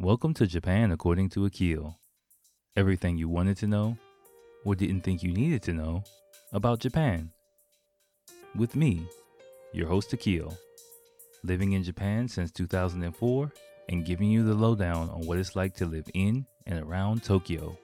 Welcome to Japan according to Akil. Everything you wanted to know or didn't think you needed to know about Japan. With me, your host Akil, living in Japan since 2004 and giving you the lowdown on what it's like to live in and around Tokyo.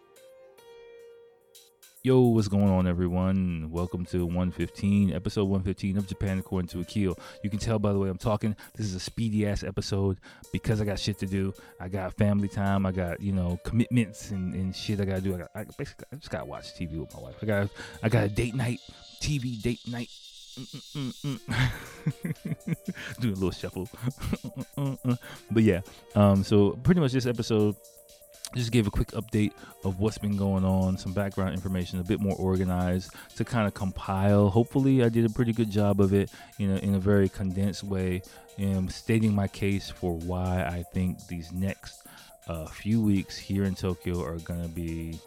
Yo, what's going on, everyone? Welcome to 115, episode 115 of Japan According to Akil. You can tell by the way I'm talking, this is a speedy ass episode because I got shit to do. I got family time. I got you know commitments and, and shit I gotta do. I, got, I basically I just gotta watch TV with my wife. I got I got a date night, TV date night. Doing a little shuffle, but yeah. Um, so pretty much this episode just gave a quick update of what's been going on, some background information, a bit more organized to kind of compile. Hopefully, I did a pretty good job of it, you know, in a very condensed way, um, stating my case for why I think these next uh, few weeks here in Tokyo are gonna be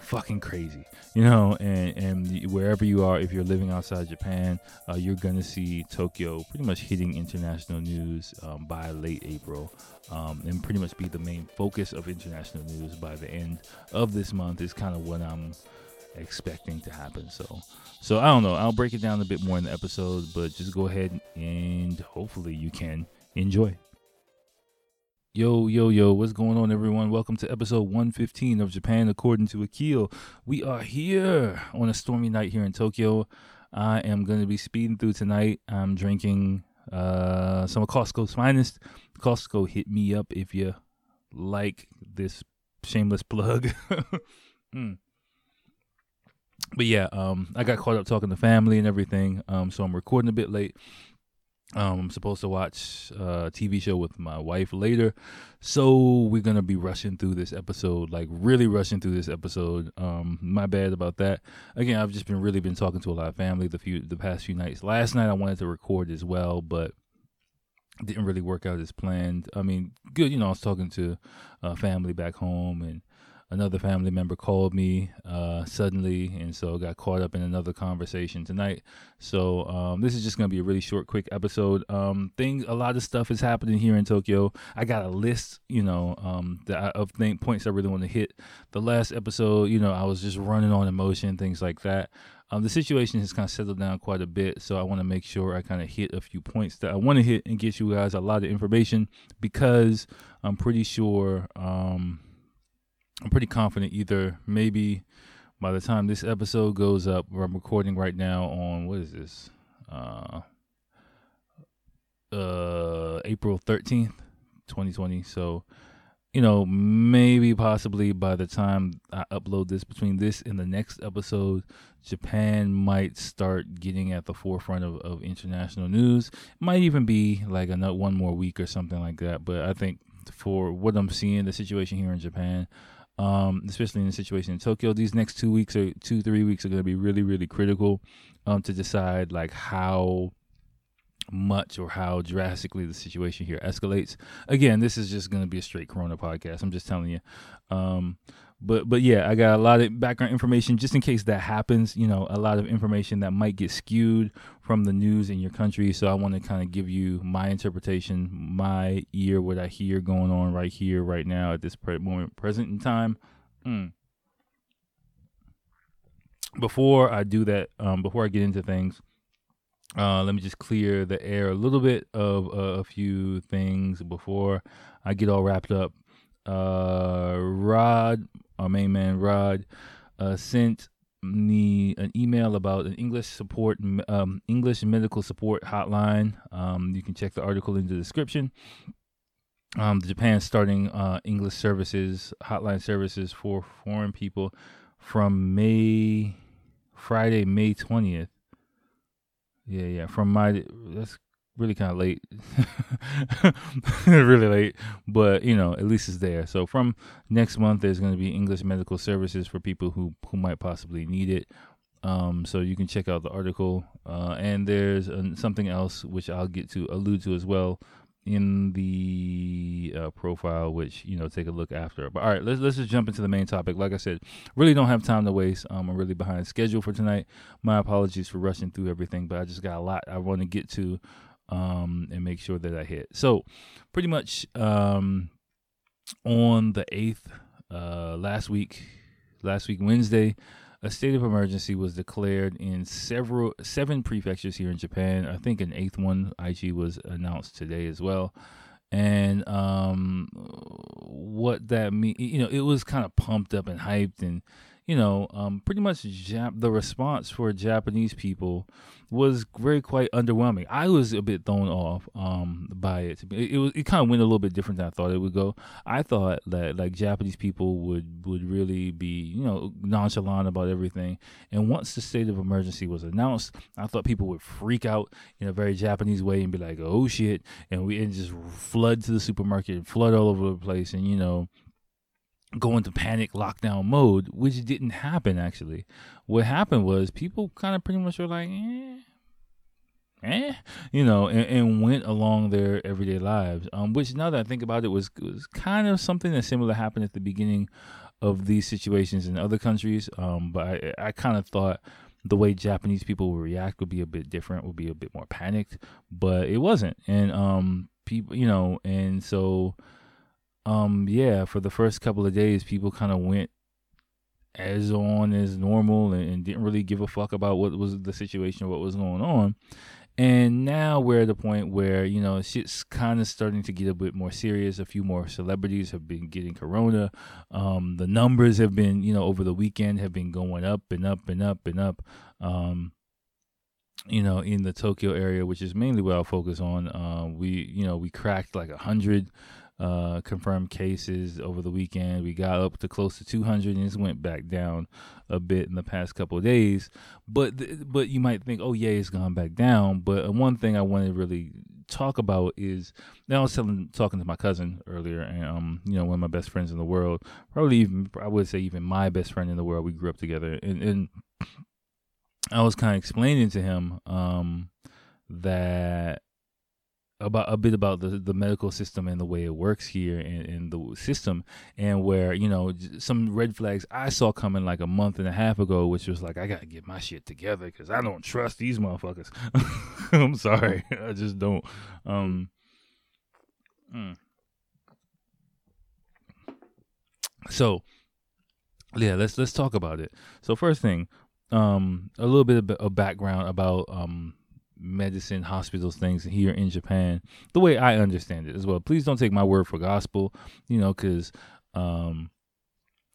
fucking crazy, you know. And and wherever you are, if you're living outside Japan, uh, you're gonna see Tokyo pretty much hitting international news um, by late April, um, and pretty much be the main focus of international news by the end of this month. Is kind of what I'm expecting to happen. So, so I don't know. I'll break it down a bit more in the episode, but just go ahead and hopefully you can enjoy. Yo, yo, yo, what's going on, everyone? Welcome to episode 115 of Japan According to Akil. We are here on a stormy night here in Tokyo. I am going to be speeding through tonight. I'm drinking uh, some of Costco's finest. Costco, hit me up if you like this shameless plug. mm. But yeah, um, I got caught up talking to family and everything, um, so I'm recording a bit late. Um, I'm supposed to watch a TV show with my wife later, so we're gonna be rushing through this episode, like really rushing through this episode. Um, my bad about that. Again, I've just been really been talking to a lot of family the few the past few nights. Last night I wanted to record as well, but didn't really work out as planned. I mean, good, you know, I was talking to uh, family back home and another family member called me uh, suddenly, and so got caught up in another conversation tonight. So um, this is just gonna be a really short, quick episode. Um, things, a lot of stuff is happening here in Tokyo. I got a list, you know, um, that of thing, points I really want to hit. The last episode, you know, I was just running on emotion, things like that. Um, the situation has kind of settled down quite a bit, so I want to make sure I kind of hit a few points that I want to hit and get you guys a lot of information because I'm pretty sure um, I'm pretty confident either maybe by the time this episode goes up, I'm recording right now on what is this? Uh uh April 13th, 2020. So, you know, maybe possibly by the time I upload this between this and the next episode, Japan might start getting at the forefront of, of international news. It might even be like another one more week or something like that. But I think for what I'm seeing, the situation here in Japan, um, especially in the situation in Tokyo. These next two weeks or two, three weeks are going to be really, really critical um, to decide like how much or how drastically the situation here escalates. Again, this is just going to be a straight Corona podcast. I'm just telling you. Um, but but yeah, I got a lot of background information just in case that happens. You know, a lot of information that might get skewed from the news in your country. So I want to kind of give you my interpretation, my ear, what I hear going on right here, right now at this moment, present in time. Mm. Before I do that, um, before I get into things, uh, let me just clear the air a little bit of uh, a few things before I get all wrapped up. Uh, Rod, our main man Rod, uh, sent me an email about an English support, um, English medical support hotline. Um, you can check the article in the description. Um, Japan starting uh, English services, hotline services for foreign people from May, Friday, May 20th. Yeah, yeah. From my, that's really kind of late, really late, but you know, at least it's there. So from next month, there's going to be English medical services for people who who might possibly need it. Um, so you can check out the article, uh, and there's uh, something else which I'll get to allude to as well in the uh, profile, which you know take a look after. But all right, let's let's just jump into the main topic. Like I said, really don't have time to waste. Um, I'm really behind schedule for tonight. My apologies for rushing through everything, but I just got a lot I want to get to um, and make sure that I hit. So, pretty much, um, on the 8th, uh, last week, last week, Wednesday, a state of emergency was declared in several seven prefectures here in Japan. I think an eighth one, Aichi, was announced today as well. And um, what that mean, you know, it was kind of pumped up and hyped, and you know, um, pretty much Jap- the response for Japanese people was very quite underwhelming. I was a bit thrown off um, by it. It, it was it kind of went a little bit different than I thought it would go. I thought that like Japanese people would would really be you know nonchalant about everything. And once the state of emergency was announced, I thought people would freak out in a very Japanese way and be like, "Oh shit!" and we and just flood to the supermarket and flood all over the place and you know go into panic lockdown mode, which didn't happen actually. What happened was people kind of pretty much were like, eh, eh, you know, and, and, went along their everyday lives. Um, which now that I think about it, was was kind of something that similar happened at the beginning of these situations in other countries. Um, but I, I kind of thought the way Japanese people would react would be a bit different, would be a bit more panicked, but it wasn't. And um, people, you know, and so um yeah for the first couple of days people kind of went as on as normal and, and, didn't really give a fuck about what was the situation what was going on. And now we're at the point where you know shit's kind of starting to get a bit more serious. A few more celebrities have been getting corona. Um the numbers have been you know over the weekend have been going up and up and up and up um you know in the tokyo area which is mainly what i'll focus on. Uh, we you know we cracked like a hundred uh, confirmed cases over the weekend. We got up to close to 200, and it went back down a bit in the past couple days. But but you might think, oh yeah, it's gone back down. But uh, one thing I want to really talk about is now I was telling, talking to my cousin earlier, and um, you know, one of my best friends in the world, probably even I would say even my best friend in the world. We grew up together, and, and I was kind of explaining to him um that about a bit about the the medical system and the way it works here and, and the system and where you know some red flags I saw coming like a month and a half ago, which was like I gotta get my shit together because I don't trust these motherfuckers. I'm sorry, I just don't. Um, mm. So yeah, let's let's talk about it. So first thing, um, a little bit of, background about um medicine, hospitals, things here in Japan, the way I understand it as well. Please don't take my word for gospel, you know, because um,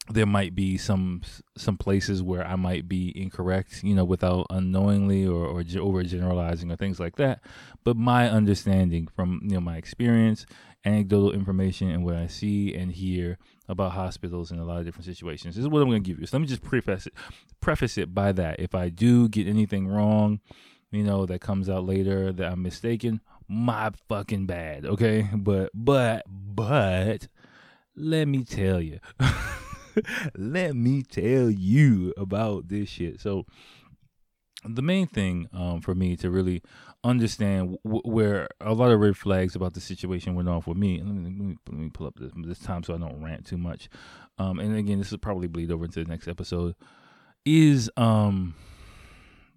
there might be some some places where I might be incorrect, you know, without unknowingly or or overgeneralizing or things like that. But my understanding from you know my experience, anecdotal information, and what I see and hear about hospitals in a lot of different situations this is what I'm going to give you. So let me just preface it preface it by that. If I do get anything wrong you know, that comes out later that I'm mistaken, my fucking bad, okay? But but but let me tell you. let me tell you about this shit. So the main thing um, for me to really understand w- where a lot of red flags about the situation went off with me. Let me, let me, let me pull up this, this time so I don't rant too much. Um, and again, this will probably bleed over into the next episode. Is um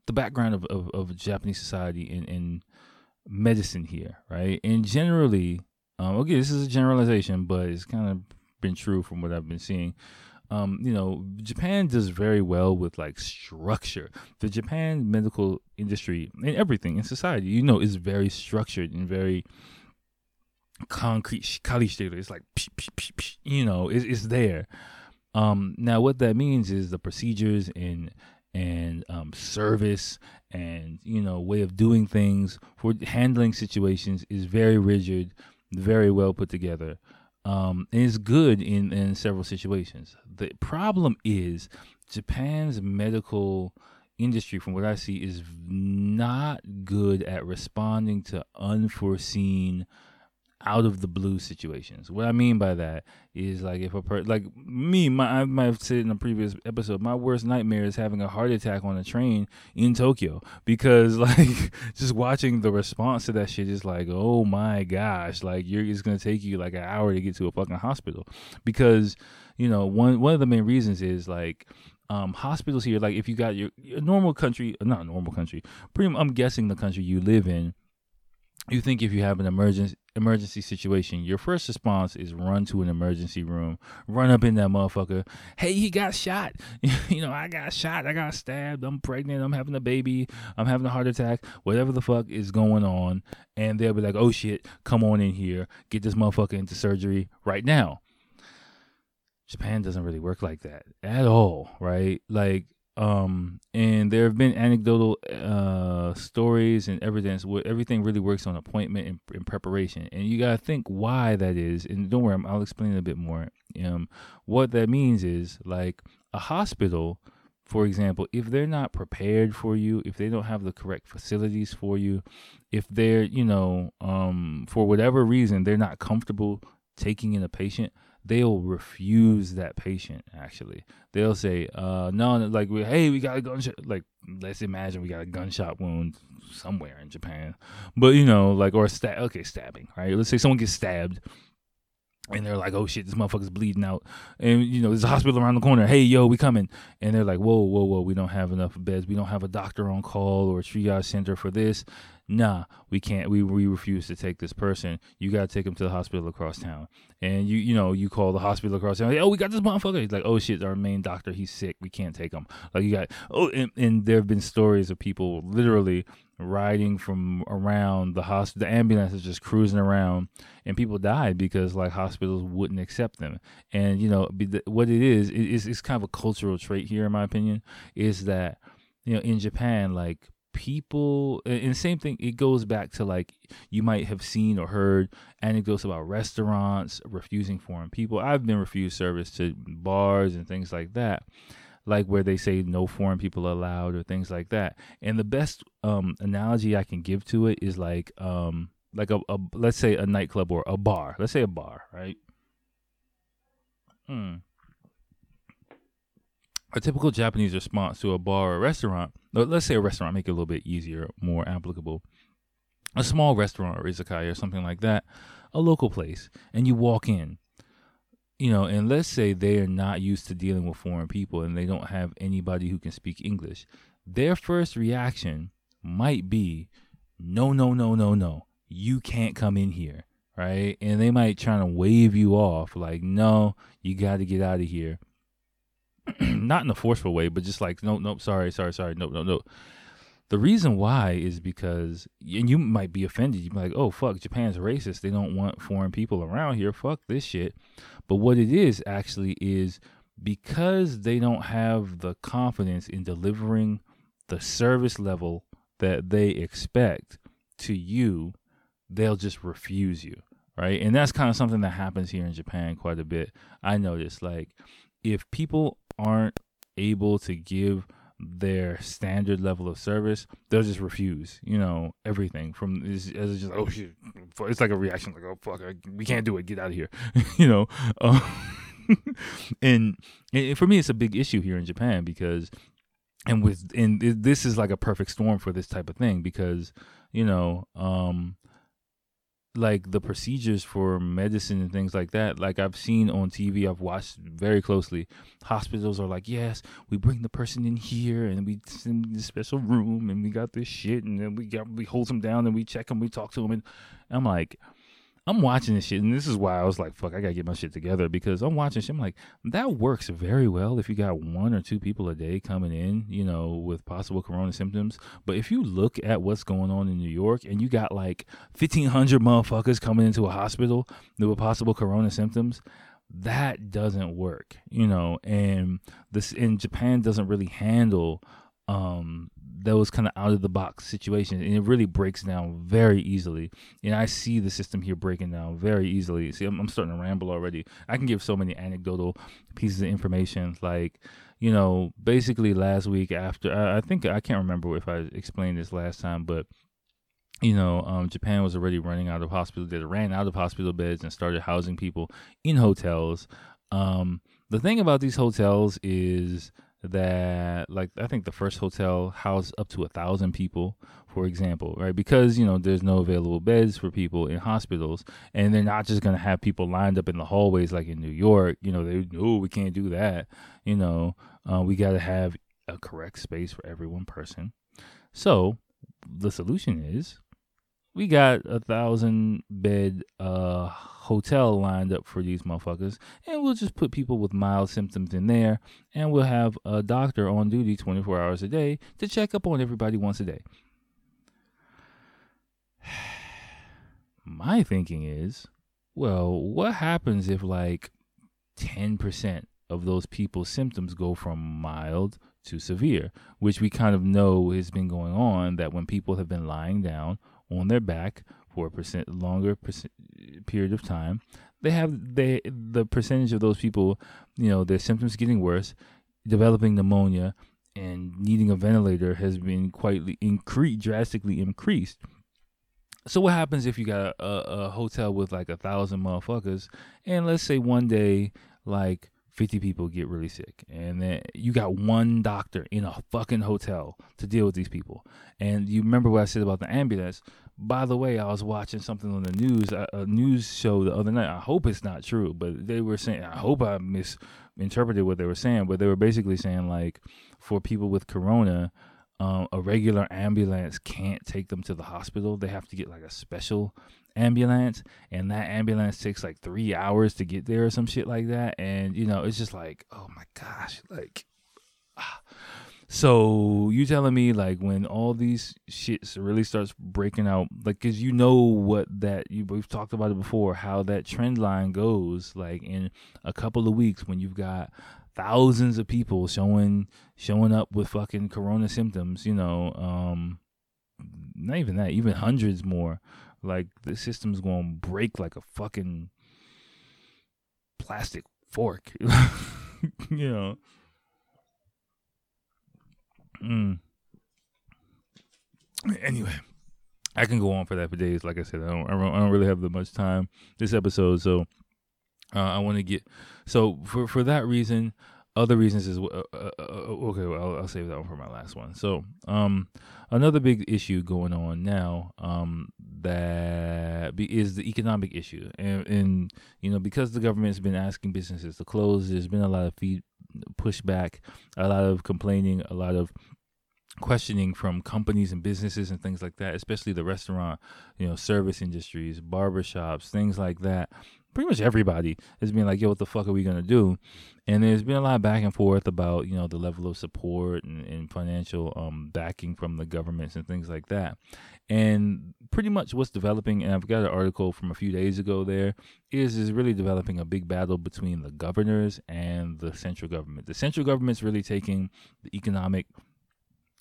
the background of, of, of Japanese society and, and medicine here, right? And generally, um, okay, this is a generalization, but it's kind of been true from what I've been seeing. Um, you know, Japan does very well with like structure. The Japan medical industry and everything in society, you know, is very structured and very concrete. It's like, you know, it's, it's there. Um, now, what that means is the procedures and and um, service and you know way of doing things for handling situations is very rigid, very well put together. Um, and it's good in, in several situations. The problem is Japan's medical industry, from what I see, is not good at responding to unforeseen out of the blue situations. What I mean by that is like if a per like me, my I might have said in a previous episode, my worst nightmare is having a heart attack on a train in Tokyo because like just watching the response to that shit is like, oh my gosh, like you're it's gonna take you like an hour to get to a fucking hospital because you know one one of the main reasons is like um, hospitals here, like if you got your, your normal country, not normal country, pretty, I'm guessing the country you live in, you think if you have an emergency emergency situation, your first response is run to an emergency room, run up in that motherfucker. Hey, he got shot. you know, I got shot. I got stabbed. I'm pregnant. I'm having a baby. I'm having a heart attack. Whatever the fuck is going on. And they'll be like, oh shit, come on in here. Get this motherfucker into surgery right now. Japan doesn't really work like that at all, right? Like um and there have been anecdotal uh stories and evidence where everything really works on appointment and, and preparation. And you gotta think why that is and don't worry i'll explain a bit more. Um what that means is like a hospital for example if they're not prepared for you if they don't have the correct facilities for you if they're you know um for whatever reason they're not comfortable taking in a patient they'll refuse that patient actually. They'll say uh no like we hey we got a gunshot like let's imagine we got a gunshot wound somewhere in japan. But you know like or stab okay stabbing right? Let's say someone gets stabbed and they're like, "Oh shit, this motherfucker's bleeding out," and you know, there's a hospital around the corner. Hey, yo, we coming, and they're like, "Whoa, whoa, whoa, we don't have enough beds. We don't have a doctor on call or a triage center for this nah, we can't, we, we refuse to take this person. You got to take him to the hospital across town. And you, you know, you call the hospital across town. Like, oh, we got this motherfucker. He's like, oh shit, our main doctor, he's sick. We can't take him. Like you got, oh, and, and there have been stories of people literally riding from around the hospital. The ambulance is just cruising around, and people died because like hospitals wouldn't accept them. And you know what it is, it's, it's kind of a cultural trait here, in my opinion, is that you know in Japan, like people and the same thing it goes back to like you might have seen or heard anecdotes about restaurants refusing foreign people. I've been refused service to bars and things like that like where they say no foreign people allowed or things like that. And the best um, analogy i can give to it is like um like a, a let's say a nightclub or a bar. Let's say a bar right? Hmm a typical Japanese response to a bar or restaurant, uh, let's say a restaurant, make it a little bit easier, more applicable. A small restaurant or izakaya or something like that, a local place, and you walk in, you know, and let's say they are not used to dealing with foreign people and they don't have anybody who can speak English. Their first reaction might be, no, no, no, no, no, you can't come in here, right? And they might try to wave you off, like, no, you got to get out of here not in a forceful way, but just like, nope, nope, sorry, sorry, sorry, nope, nope, nope. The reason why is because, and you might be offended. You'd be like, oh, fuck, Japan's racist. They don't want foreign people around here. Fuck this shit. But what it is actually is because they don't have the confidence in delivering the service level that they expect to you, they'll just refuse you. Right. And that's kind of something that happens here in Japan quite a bit. I notice, like, if people aren't able to give their standard level of service, they'll just refuse, you know, everything from as it's just oh shit, it's like a reaction like oh fuck, we can't do it, get out of here, you know. Um, and, and for me, it's a big issue here in Japan because, and with and this is like a perfect storm for this type of thing because you know, um, like the procedures for medicine and things like that like i've seen on tv i've watched very closely. Hospitals are like yes we bring the person in here and we send them to special room and we got this shit and then we got we hold them down and we check them we talk to them and i'm like I'm watching this shit, and this is why I was like, "Fuck, I gotta get my shit together." Because I'm watching shit, I'm like, that works very well if you got one or two people a day coming in, you know, with possible corona symptoms. But if you look at what's going on in New York, and you got like 1,500 motherfuckers coming into a hospital with possible corona symptoms, that doesn't work, you know. And this in Japan doesn't really handle um those kind of out of the box situations and it really breaks down very easily and i see the system here breaking down very easily see i'm, I'm starting to ramble already i can give so many anecdotal pieces of information like you know basically last week after I, I think i can't remember if i explained this last time but you know, um, Japan was already running out of hospital. They ran out of hospital beds and started housing people in hotels. Um, the thing about these hotels is that like I think the first hotel housed up to a thousand people, for example, right? Because you know there's no available beds for people in hospitals, and they're not just gonna have people lined up in the hallways like in New York. You know, they oh we can't do that. You know, uh, we got to have a correct space for every one person. So the solution is we got a thousand bed uh hotel lined up for these motherfuckers, and we'll just put people with mild symptoms in there, and we'll have a doctor on duty 24 hours a day to check up on everybody once a day. My thinking is, well, what happens if like 10% of those people's symptoms go from mild to severe, which we kind of know has been going on that when people have been lying down on their back for a percent longer percent period of time, they have they the percentage of those people, you know, their symptoms getting worse, developing pneumonia, and needing a ventilator has been quite increased, drastically increased. So what happens if you got a, a hotel with like a thousand motherfuckers, and let's say one day like 50 people get really sick. And then you got one doctor in a fucking hotel to deal with these people. And you remember what i said about the ambulance? By the way i was watching something on the news a, news show the other night. I hope it's not true but they were saying i hope i misinterpreted what they were saying but they were basically saying like for people with corona um, a regular ambulance can't take them to the hospital they have to get like a special ambulance and that ambulance takes like three hours to get there or some shit like that and you know it's just like oh my gosh like ah. so you telling me like when all these shits really starts breaking out like because you know what that you we've talked about it before how that trend line goes like in a couple of weeks when you've got thousands of people showing showing up with fucking corona symptoms you know um not even that even hundreds more like the system's gonna break like a fucking plastic fork. you know. Mm. Anyway, I can go on for that for days. Like I said, I don't, I don't, I don't really have that much time this episode, so uh, I want to get. So for for that reason, other reasons is uh, uh, uh, okay. Well, I'll, I'll, save that one for my last one. So, um, another big issue going on now, um, that be, is the economic issue, and, and you know because the government's been asking businesses to close, there's been a lot of feed pushback, a lot of complaining, a lot of questioning from companies and businesses and things like that, especially the restaurant, you know, service industries, barbershops, things like that pretty much everybody has been like, yo, what the fuck are we gonna do? And there's been a lot of back and forth about, you know, the level of support and, and financial um, backing from the governments and things like that. And pretty much what's developing, and I've got an article from a few days ago there, is is really developing a big battle between the governors and the central government. The central government's really taking the economic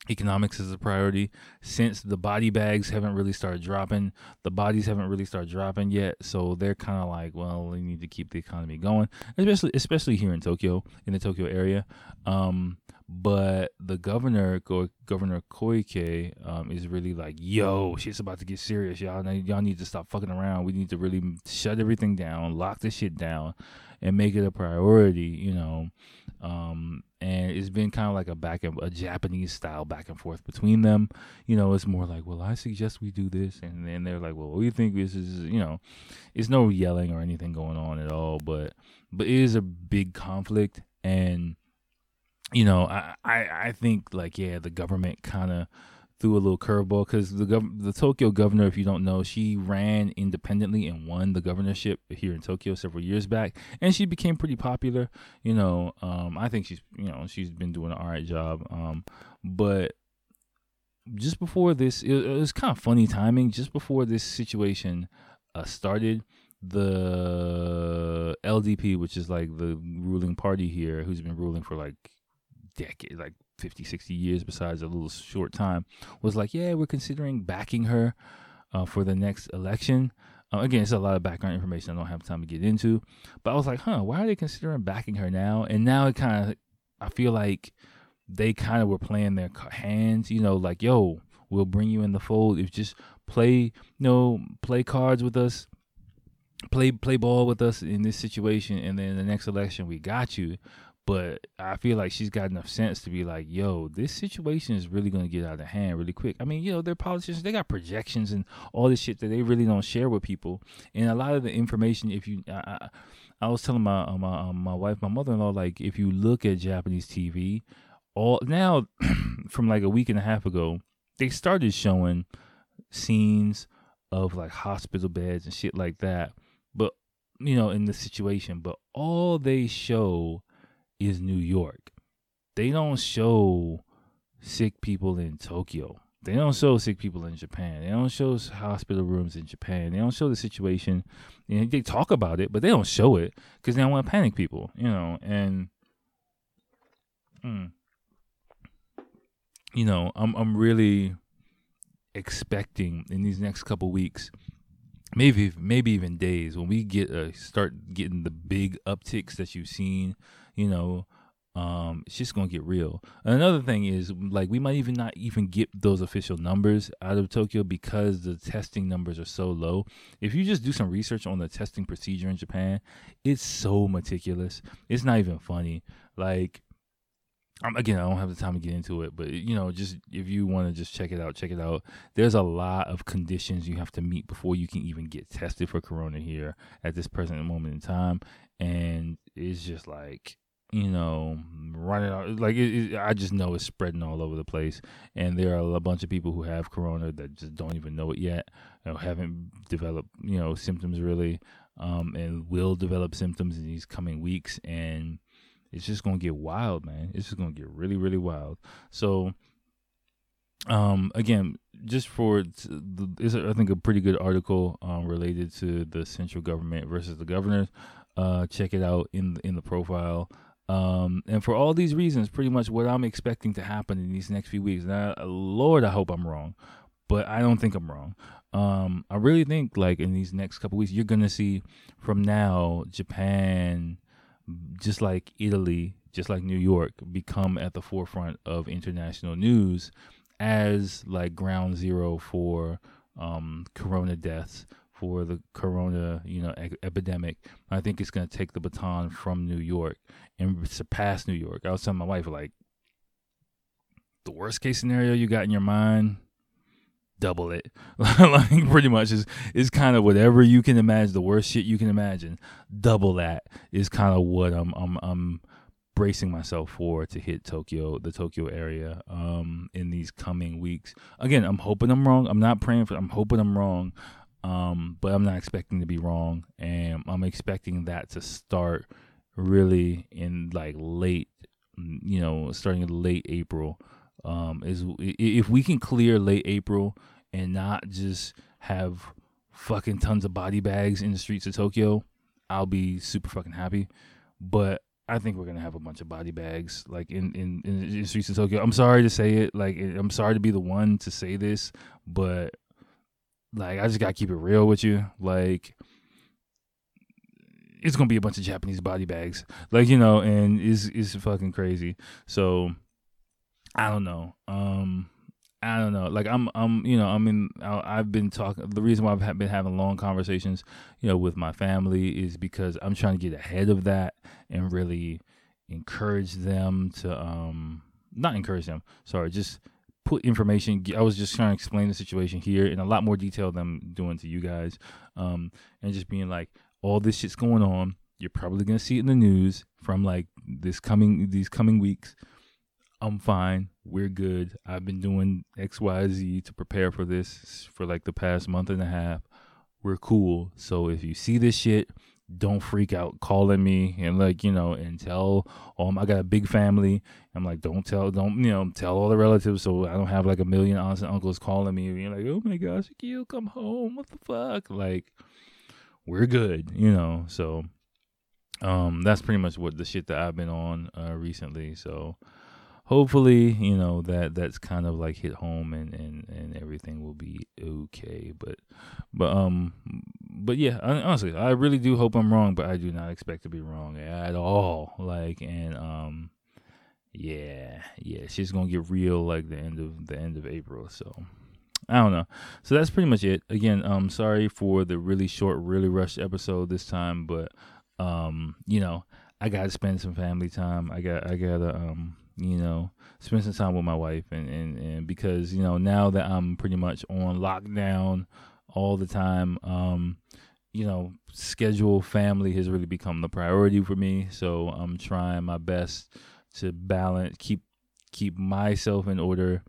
economics is a priority. Since the body bags haven't really started dropping the bodies haven't really started dropping yet so they're kind of like well we need to keep the economy going especially especially here in tokyo in the tokyo area. Um, but the governor governor koike um, is really like yo shit's about to get serious y'all y'all need to stop fucking around. We need to really shut everything down lock this shit down and make it a priority you know um, and it's been kind of like a back and a Japanese style back and forth between them. You know, it's more like, well, I suggest we do this, and then they're like, well, what do you think this is? You know, it's no yelling or anything going on at all, but but it is a big conflict, and you know, I I, I think like yeah, the government kind of threw a little curveball because the gov- the Tokyo governor, if you don't know, she ran independently and won the governorship here in Tokyo several years back, and she became pretty popular. You know, um, I think she's you know she's been doing an alright job. Um, but just before this, it, it, was kind of funny timing. Just before this situation uh, started, the LDP, which is like the ruling party here, who's been ruling for like decades, like 50, 60 years besides a little short time, was like, yeah, we're considering backing her uh, for the next election. Uh, again, it's a lot of background information I don't have time to get into. But I was like, huh, why are they considering backing her now? And now it kind of, I feel like they kind of were playing their hands, you know, like, yo, we'll bring you in the fold. If just play, you know, play cards with us, play play ball with us in this situation, and then the next election we got you. But I feel like she's got enough sense to be like, yo, this situation is really going to get out of hand really quick. I mean, you know, they're politicians, they got projections and all this shit that they really don't share with people. And a lot of the information, if you, I, I was telling my uh, my um, my wife, my mother in law, like if you look at Japanese TV, all now from like a week and a half ago, they started showing scenes of like hospital beds and shit like that. But you know, in the situation, but all they show is New York. They don't show sick people in Tokyo. They don't show sick people in Japan. They don't show hospital rooms in Japan. They don't show the situation. You know, they talk about it, but they don't show it because they don't want to panic people. You know, and mm, you know, I'm I'm really expecting in these next couple weeks, maybe maybe even days, when we get uh, start getting the big upticks that you've seen. You know, um, it's just gonna get real. Another thing is like we might even not even get those official numbers out of Tokyo because the testing numbers are so low. If you just do some research on the testing procedure in Japan, it's so meticulous. It's not even funny. Like um, again, I don't have the time to get into it, but you know, just if you want to just check it out, check it out. There's a lot of conditions you have to meet before you can even get tested for corona here at this present moment in time, and it's just like you know, running out. Like it, it, I just know it's spreading all over the place, and there are a bunch of people who have corona that just don't even know it yet, you know, haven't developed you know symptoms really, um, and will develop symptoms in these coming weeks, and it's just gonna get wild, man. It's just gonna get really, really wild. So, um, again, just for it's I think a pretty good article um, related to the central government versus the governors. Uh, check it out in in the profile. Um, and for all these reasons, pretty much what I'm expecting to happen in these next few weeks. Now, Lord, I hope I'm wrong, but I don't think I'm wrong. Um, I really think like in these next couple weeks, you're gonna see from now Japan, just like Italy, just like New York, become at the forefront of international news as like ground zero for um, corona deaths for the corona, you know, e- epidemic. I think it's going to take the baton from New York and surpass New York. I was telling my wife like the worst case scenario you got in your mind, double it. like pretty much is is kind of whatever you can imagine, the worst shit you can imagine, double that is kind of what I'm I'm I'm bracing myself for to hit Tokyo, the Tokyo area, um, in these coming weeks. Again, I'm hoping I'm wrong. I'm not praying for. I'm hoping I'm wrong. Um, but I'm not expecting to be wrong, and I'm expecting that to start really in like late, mm, you know, starting in late April. Um, is if we can clear late April and not just have fucking tons of body bags in the streets of Tokyo, I'll be super fucking happy. But I think we're gonna have a bunch of body bags like in, in in the streets of Tokyo. I'm sorry to say it, like I'm sorry to be the one to say this, but like I just gotta keep it real with you. Like it's gonna be a bunch of Japanese body bags. Like, you know, and it's it's fucking crazy. So I don't know. Um I don't know. Like I'm, I'm, you know, I mean, I've been talking. The reason why I've been having long conversations, you know, with my family is because I'm trying to get ahead of that and really encourage them to, um, not encourage them. Sorry, just put information. I was just trying to explain the situation here in a lot more detail than I'm doing to you guys, um, and just being like, all this shit's going on. You're probably gonna see it in the news from like this coming these coming weeks. I'm fine. We're good. I've been doing X, Y, Z to prepare for this for like the past month and a half. We're cool. So if you see this shit, don't freak out calling me and like you know and tell um I got a big family. I'm like don't tell don't you know tell all the relatives so I don't have like a million aunts and uncles calling me and being like oh my gosh you come home what the fuck like we're good you know so um that's pretty much what the shit that I've been on uh recently so hopefully you know that that's kind of like hit home and and and everything will be okay but but um but yeah honestly i really do hope i'm wrong but i do not expect to be wrong at all like and um yeah yeah she's gonna get real like the end of the end of april so I don't know. So that's pretty much it. Again, um sorry for the really short, really rushed episode this time, but um, you know, I gotta spend some family time. I got I gotta um you know, spend some time with my wife and, and, and because, you know, now that I'm pretty much on lockdown all the time, um, you know, schedule family has really become the priority for me. So I'm trying my best to balance keep keep myself in order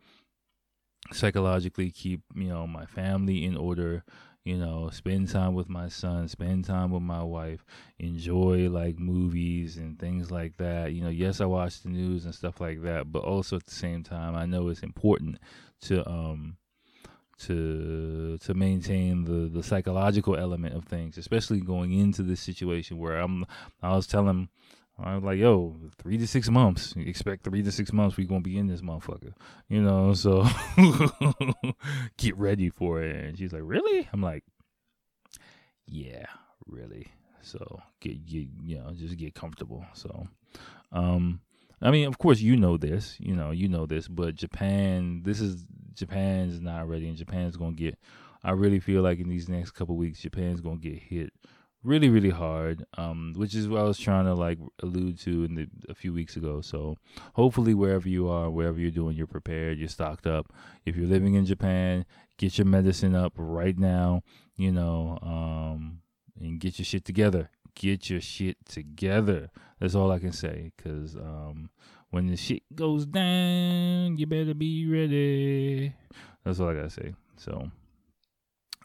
psychologically, keep, you know, my family in order, you know, spend time with my son, spend time with my wife, enjoy like movies and things like that. You know, yes, I watch the news and stuff like that, but also at the same time, I know it's important to um to to maintain the the psychological element of things, especially going into this situation where I'm I was telling I was like, yo, three to six months. expect three to six months we gonna be in this motherfucker. You know, so get ready for it. And she's like, Really? I'm like, Yeah, really. So get get you know, just get comfortable. So um I mean, of course, you know this. You know, you know this. But Japan, this is Japan's not ready, and Japan's gonna get. I really feel like in these next couple weeks, Japan's gonna get hit really, really hard. Um, which is what I was trying to like allude to in the a few weeks ago. So hopefully, wherever you are, wherever you're doing, you're prepared, you're stocked up. If you're living in Japan, get your medicine up right now. You know, um, and get your shit together get your shit together. That's all I can say. Cause um, when the shit goes down, you better be ready. That's all I gotta say. So,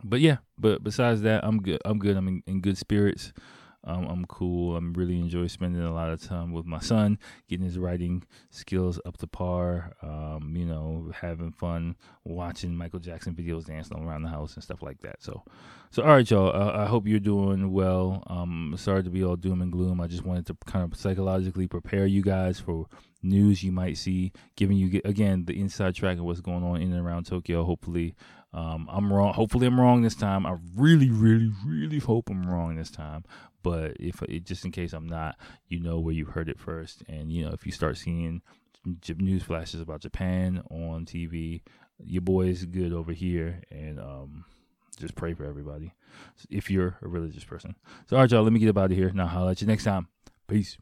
but yeah, but besides that, I'm good. I'm good. I'm in, in good spirits. Um, I'm cool. I'm really enjoy spending a lot of time with my son, getting his writing skills up to par. Um, you know, having fun watching Michael Jackson videos, dancing around the house and stuff like that. So, so all right, y'all. Uh, I hope you're doing well. Um, sorry to be all doom and gloom. I just wanted to kind of psychologically prepare you guys for news you might see, giving you again the inside track of what's going on in and around Tokyo. Hopefully, um, I'm wrong. Hopefully, I'm wrong this time. I really, really, really hope I'm wrong this time. But if it, just in case I'm not, you know where you heard it first, and you know if you start seeing news flashes about Japan on TV, your boy is good over here, and um, just pray for everybody if you're a religious person. So, all right, y'all, let me get up out of here. Now, I'll let you next time. Peace.